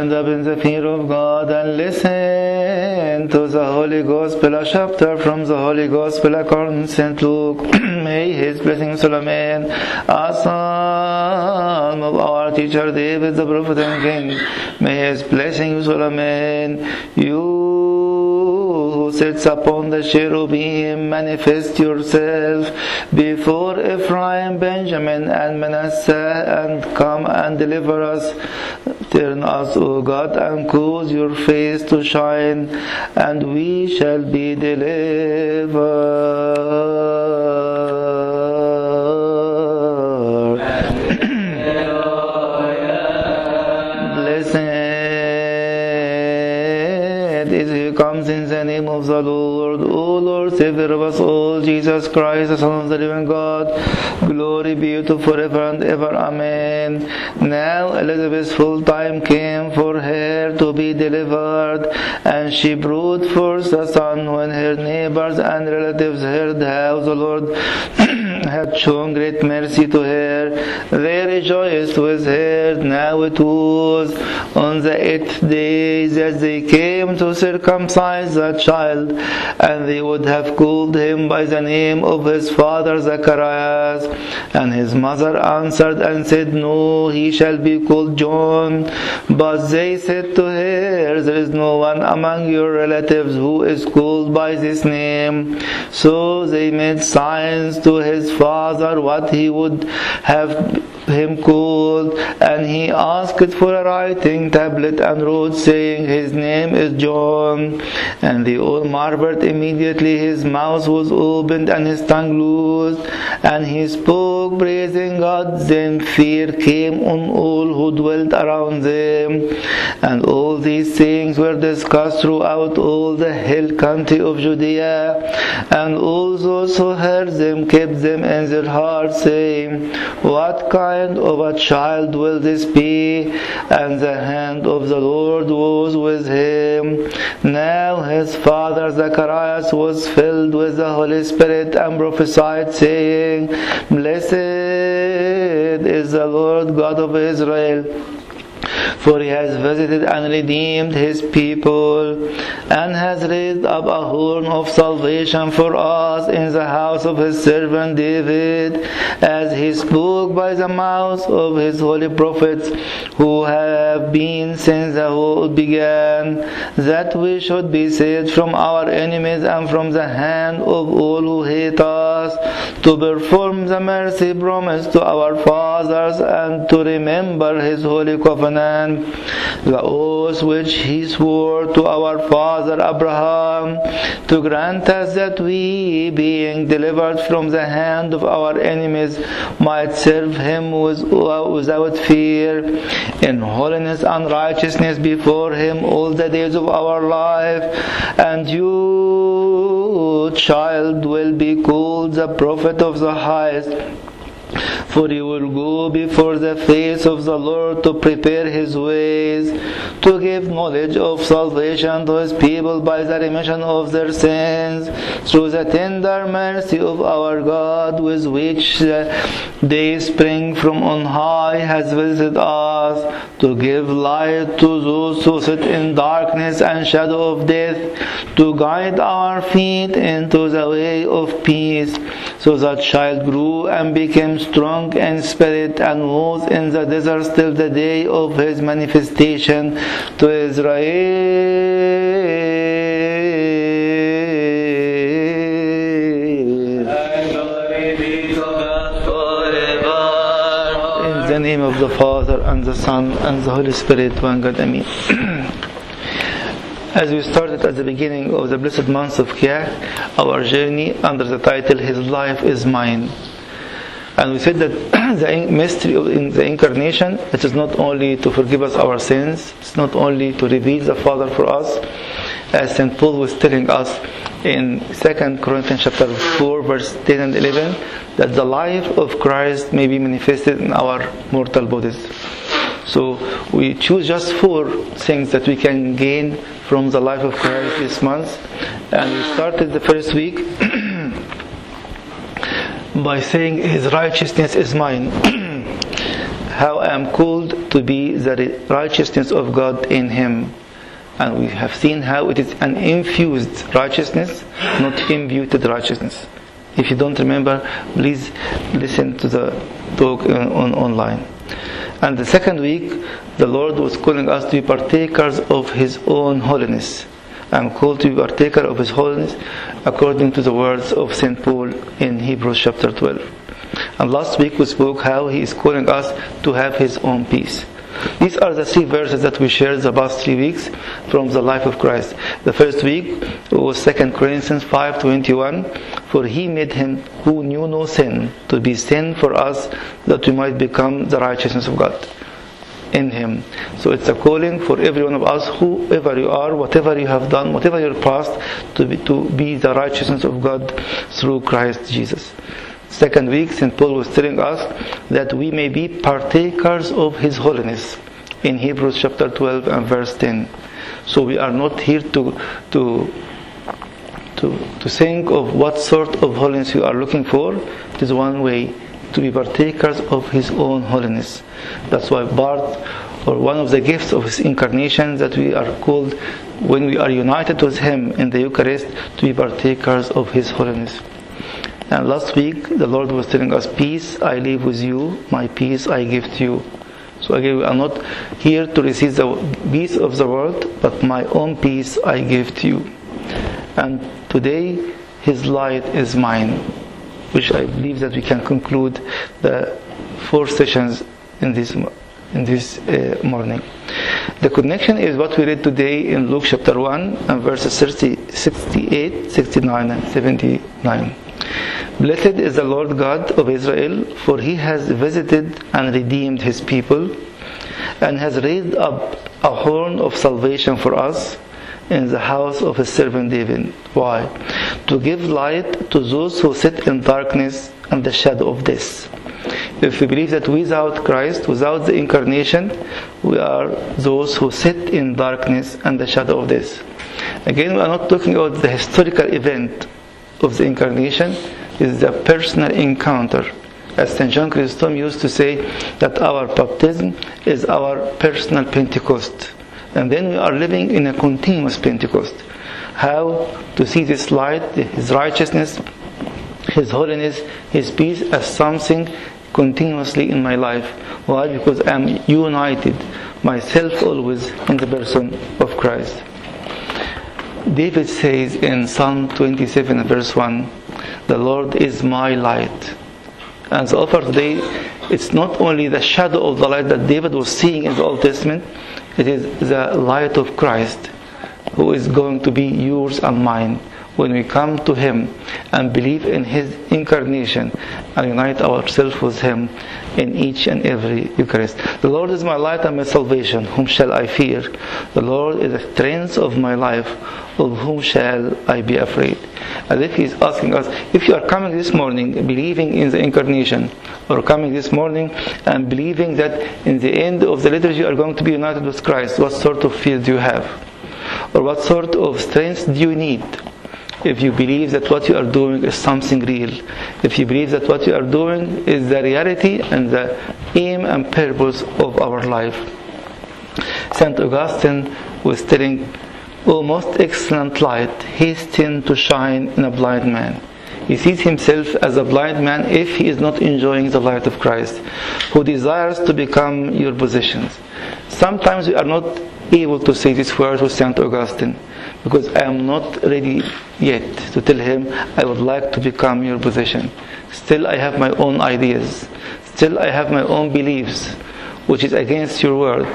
stand up in the fear of God and listen to the Holy Gospel, a chapter from the Holy Gospel according to St. Luke. May His blessing, Solomon, a son of our teacher David, the prophet and king. May His blessing, Solomon, you sits upon the cherubim, manifest yourself before Ephraim, Benjamin, and Manasseh, and come and deliver us. Turn us, O God, and cause your face to shine, and we shall be delivered. Jesus Christ, the Son of the living God. Glory be to forever and ever. Amen. Now Elizabeth's full time came for her to be delivered, and she brought forth a son when her neighbors and relatives heard how the Lord had shown great mercy to her. They rejoiced with her. Now it was on the eighth day that they came to circumcise the child, and they would have called him by the name of his father Zacharias. And his mother answered and said, No, he shall be called John. But they said to her, There is no one among your relatives who is called by this name. So they made signs to his father what he would have him called, and he asked for a writing tablet and wrote, saying, His name is John. And they all marveled immediately. His mouth was opened and his tongue loosed, and he spoke, praising God. Then fear came on all who dwelt around them. And all these things were discussed throughout all the hill country of Judea. And all those who heard them kept them in their hearts, saying, What kind of a child will this be? And the hand of the Lord was with him. Now his father Zacharias was filled with the Holy Spirit and prophesied, saying, Blessed is the Lord God of Israel for he has visited and redeemed his people, and has raised up a horn of salvation for us in the house of his servant David, as he spoke by the mouth of his holy prophets, who have been since the world began, that we should be saved from our enemies and from the hand of all who hate us, to perform the mercy promised to our fathers, and to remember his holy covenant the oath which he swore to our father Abraham, to grant us that we, being delivered from the hand of our enemies, might serve him with, without fear, in holiness and righteousness before him all the days of our life. And you, child, will be called the prophet of the highest. For he will go before the face of the Lord to prepare his ways, to give knowledge of salvation to his people by the remission of their sins, through the tender mercy of our God, with which the day spring from on high has visited us, to give light to those who sit in darkness and shadow of death, to guide our feet into the way of peace. So that child grew and became strong in spirit and was in the desert till the day of his manifestation to Israel. In the name of the Father and the Son and the Holy Spirit, one God, Amen. As we started at the beginning of the blessed month of Kiyah, our journey under the title His Life is Mine. And we said that the mystery of the incarnation, it is not only to forgive us our sins, it's not only to reveal the Father for us, as St. Paul was telling us in 2 Corinthians chapter 4, verse 10 and 11, that the life of Christ may be manifested in our mortal bodies. So we choose just four things that we can gain from the life of Christ this month. And we started the first week by saying his righteousness is mine. how I am called to be the righteousness of God in Him. And we have seen how it is an infused righteousness, not imputed righteousness. If you don't remember, please listen to the talk on, on online. And the second week, the Lord was calling us to be partakers of His own holiness. I'm called to be partaker of His holiness according to the words of St. Paul in Hebrews chapter 12. And last week we spoke how He is calling us to have His own peace. These are the three verses that we shared the past three weeks from the life of Christ. The first week was 2 Corinthians 5:21, for he made him who knew no sin to be sin for us that we might become the righteousness of God in him. So it's a calling for every one of us, whoever you are, whatever you have done, whatever your past, to be, to be the righteousness of God through Christ Jesus. Second week, St. Paul was telling us that we may be partakers of His holiness in Hebrews chapter 12 and verse 10. So we are not here to, to, to, to think of what sort of holiness you are looking for. It is one way to be partakers of His own holiness. That's why Bart, or one of the gifts of His incarnation, that we are called when we are united with Him in the Eucharist to be partakers of His holiness. And last week, the Lord was telling us, Peace I leave with you, my peace I give to you. So again, we are not here to receive the peace of the world, but my own peace I give to you. And today, His light is mine, which I believe that we can conclude the four sessions in this in this uh, morning. The connection is what we read today in Luke chapter 1 and verses 30, 68, 69, and 79. Blessed is the Lord God of Israel, for he has visited and redeemed his people, and has raised up a horn of salvation for us in the house of his servant David. Why? To give light to those who sit in darkness and the shadow of death. If we believe that without Christ, without the incarnation, we are those who sit in darkness and the shadow of death. Again, we are not talking about the historical event of the incarnation, it's the personal encounter. As St. John Chrysostom used to say that our baptism is our personal Pentecost. And then we are living in a continuous Pentecost. How to see this light, His righteousness, His holiness, His peace as something continuously in my life. Why? Because I am united myself always in the person of Christ. David says in Psalm 27 verse 1, the Lord is my light. And the offer today, it's not only the shadow of the light that David was seeing in the Old Testament, it is the light of Christ who is going to be yours and mine when we come to Him and believe in His incarnation and unite ourselves with Him in each and every Eucharist. The Lord is my light and my salvation. Whom shall I fear? The Lord is the strength of my life. Of whom shall I be afraid? As if He's asking us, if you are coming this morning believing in the incarnation, or coming this morning and believing that in the end of the liturgy you are going to be united with Christ, what sort of fear do you have? Or what sort of strength do you need? If you believe that what you are doing is something real, if you believe that what you are doing is the reality and the aim and purpose of our life. St. Augustine was telling, O most excellent light, hasten to shine in a blind man. He sees himself as a blind man if he is not enjoying the light of Christ, who desires to become your possessions. Sometimes we are not able to say these words with St. Augustine because I am not ready yet to tell him I would like to become your possession. Still, I have my own ideas. Still, I have my own beliefs, which is against your word,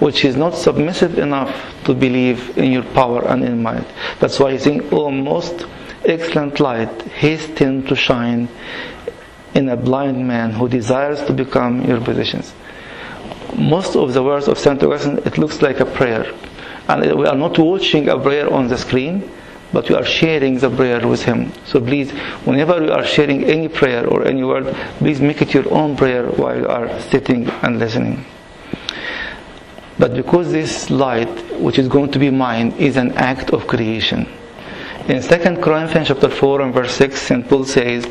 which is not submissive enough to believe in your power and in might. That's why I think, oh, most excellent light, hasten to shine in a blind man who desires to become your possessions. Most of the words of St. Augustine, it looks like a prayer and we are not watching a prayer on the screen, but we are sharing the prayer with Him. So please, whenever you are sharing any prayer or any word, please make it your own prayer while you are sitting and listening. But because this light, which is going to be mine, is an act of creation, In 2 Corinthians chapter 4 and verse 6, St. Paul says,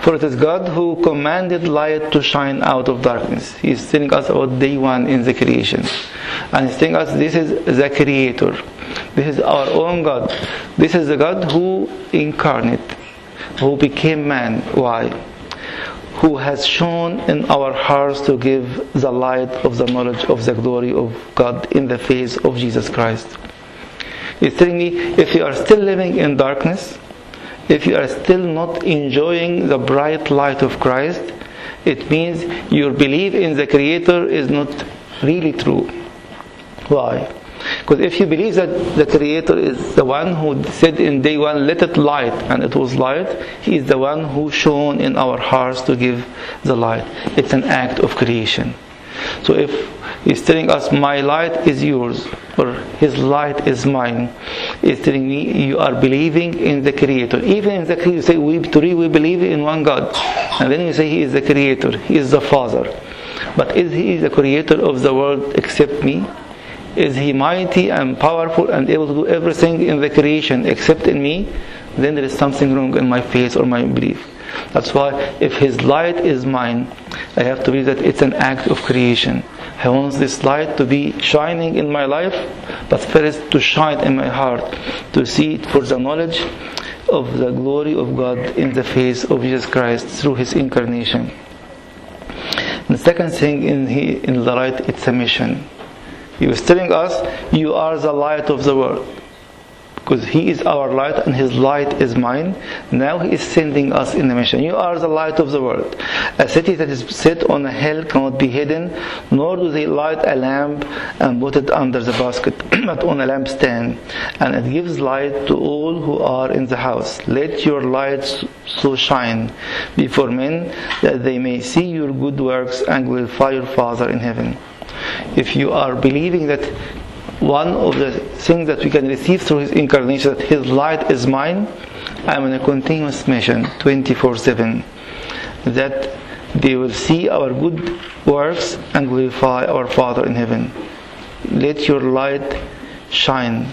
For it is God who commanded light to shine out of darkness. He's telling us about day one in the creation. And he's telling us this is the creator. This is our own God. This is the God who incarnate, who became man. Why? Who has shone in our hearts to give the light of the knowledge of the glory of God in the face of Jesus Christ. He's telling me if you are still living in darkness, if you are still not enjoying the bright light of Christ, it means your belief in the Creator is not really true. Why? Because if you believe that the Creator is the one who said in day one, let it light, and it was light, He is the one who shone in our hearts to give the light. It's an act of creation. So if He's telling us, My light is yours, or His light is mine. He's telling me, You are believing in the Creator. Even in the Creator, you say, We we believe in one God. And then you say, He is the Creator, He is the Father. But is He the Creator of the world except me? Is He mighty and powerful and able to do everything in the creation except in me? Then there is something wrong in my faith or my belief. That's why if His light is mine, I have to believe that it's an act of creation. I want this light to be shining in my life, but first to shine in my heart, to see it for the knowledge of the glory of God in the face of Jesus Christ through His incarnation. The second thing in, he, in the light, it's a mission. He was telling us, You are the light of the world because He is our light and His light is mine. Now He is sending us in the mission. You are the light of the world. A city that is set on a hill cannot be hidden, nor do they light a lamp and put it under the basket, but on a lampstand, and it gives light to all who are in the house. Let your light so shine before men that they may see your good works and glorify your Father in heaven. If you are believing that one of the things that we can receive through His incarnation, that His light is mine, I'm in a continuous mission 24 7. That they will see our good works and glorify our Father in heaven. Let your light shine.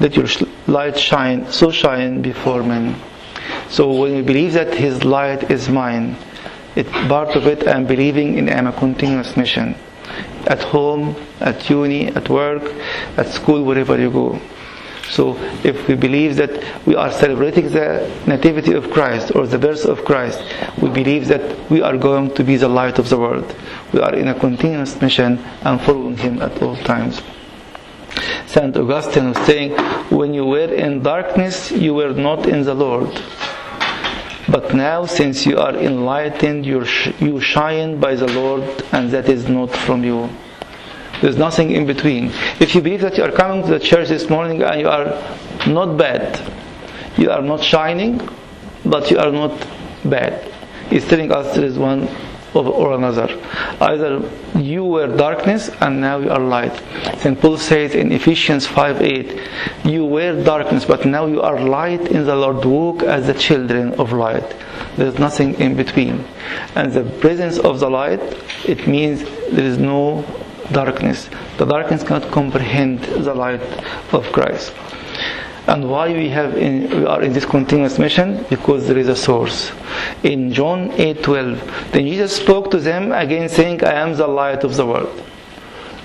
Let your light shine, so shine before men. So when we believe that His light is mine, it, part of it I'm believing in I'm a continuous mission at home, at uni, at work, at school, wherever you go. So if we believe that we are celebrating the nativity of Christ or the birth of Christ, we believe that we are going to be the light of the world. We are in a continuous mission and following Him at all times. Saint Augustine was saying, When you were in darkness, you were not in the Lord. But now, since you are enlightened, you shine by the Lord, and that is not from you. There's nothing in between. If you believe that you are coming to the church this morning and you are not bad, you are not shining, but you are not bad. He's telling us there is one or another. Either you were darkness and now you are light. St. Paul says in Ephesians 5 8, You were darkness, but now you are light in the Lord. Walk as the children of light. There's nothing in between. And the presence of the light, it means there is no darkness. The darkness cannot comprehend the light of Christ. And why we have in, we are in this continuous mission? Because there is a source. In John 8:12, then Jesus spoke to them again, saying, "I am the light of the world."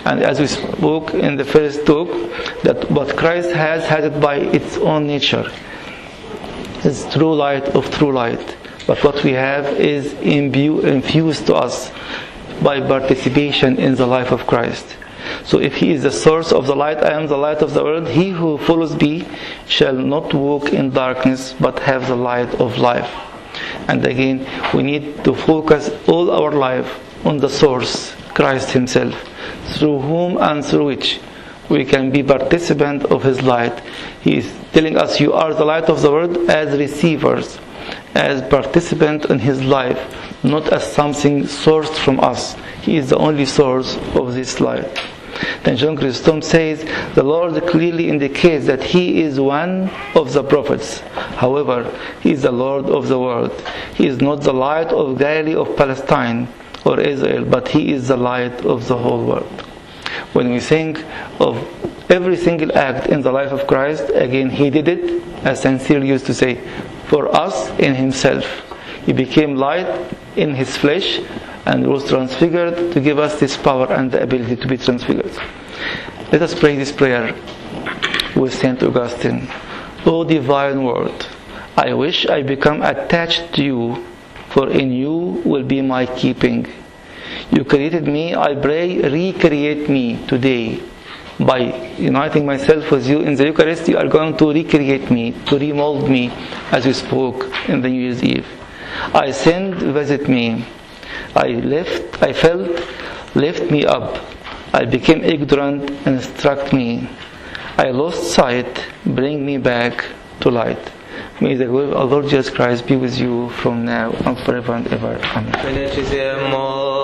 And as we spoke in the first talk, that what Christ has has it by its own nature. It's true light of true light. But what we have is infused to us by participation in the life of Christ. So if he is the source of the light, I am the light of the world, he who follows me shall not walk in darkness, but have the light of life. And again, we need to focus all our life on the source, Christ Himself, through whom and through which we can be participant of His light. He is telling us, You are the light of the world as receivers, as participant in His life, not as something sourced from us. He is the only source of this light. Then John Chrysostom says, the Lord clearly indicates that He is one of the prophets. However, He is the Lord of the world. He is not the light of Galilee of Palestine or Israel, but He is the light of the whole world. When we think of every single act in the life of Christ, again, He did it, as St. Cyril used to say, for us in Himself. He became light in His flesh and was transfigured to give us this power and the ability to be transfigured. Let us pray this prayer with St. Augustine. O divine word, I wish I become attached to you, for in you will be my keeping. You created me, I pray, recreate me today. By uniting myself with you in the Eucharist, you are going to recreate me, to remold me, as you spoke in the New Year's Eve. I send, visit me. I left, I felt, lift me up. I became ignorant, and struck me. I lost sight, bring me back to light. May the glory of our Lord Jesus Christ be with you from now and forever and ever. Amen.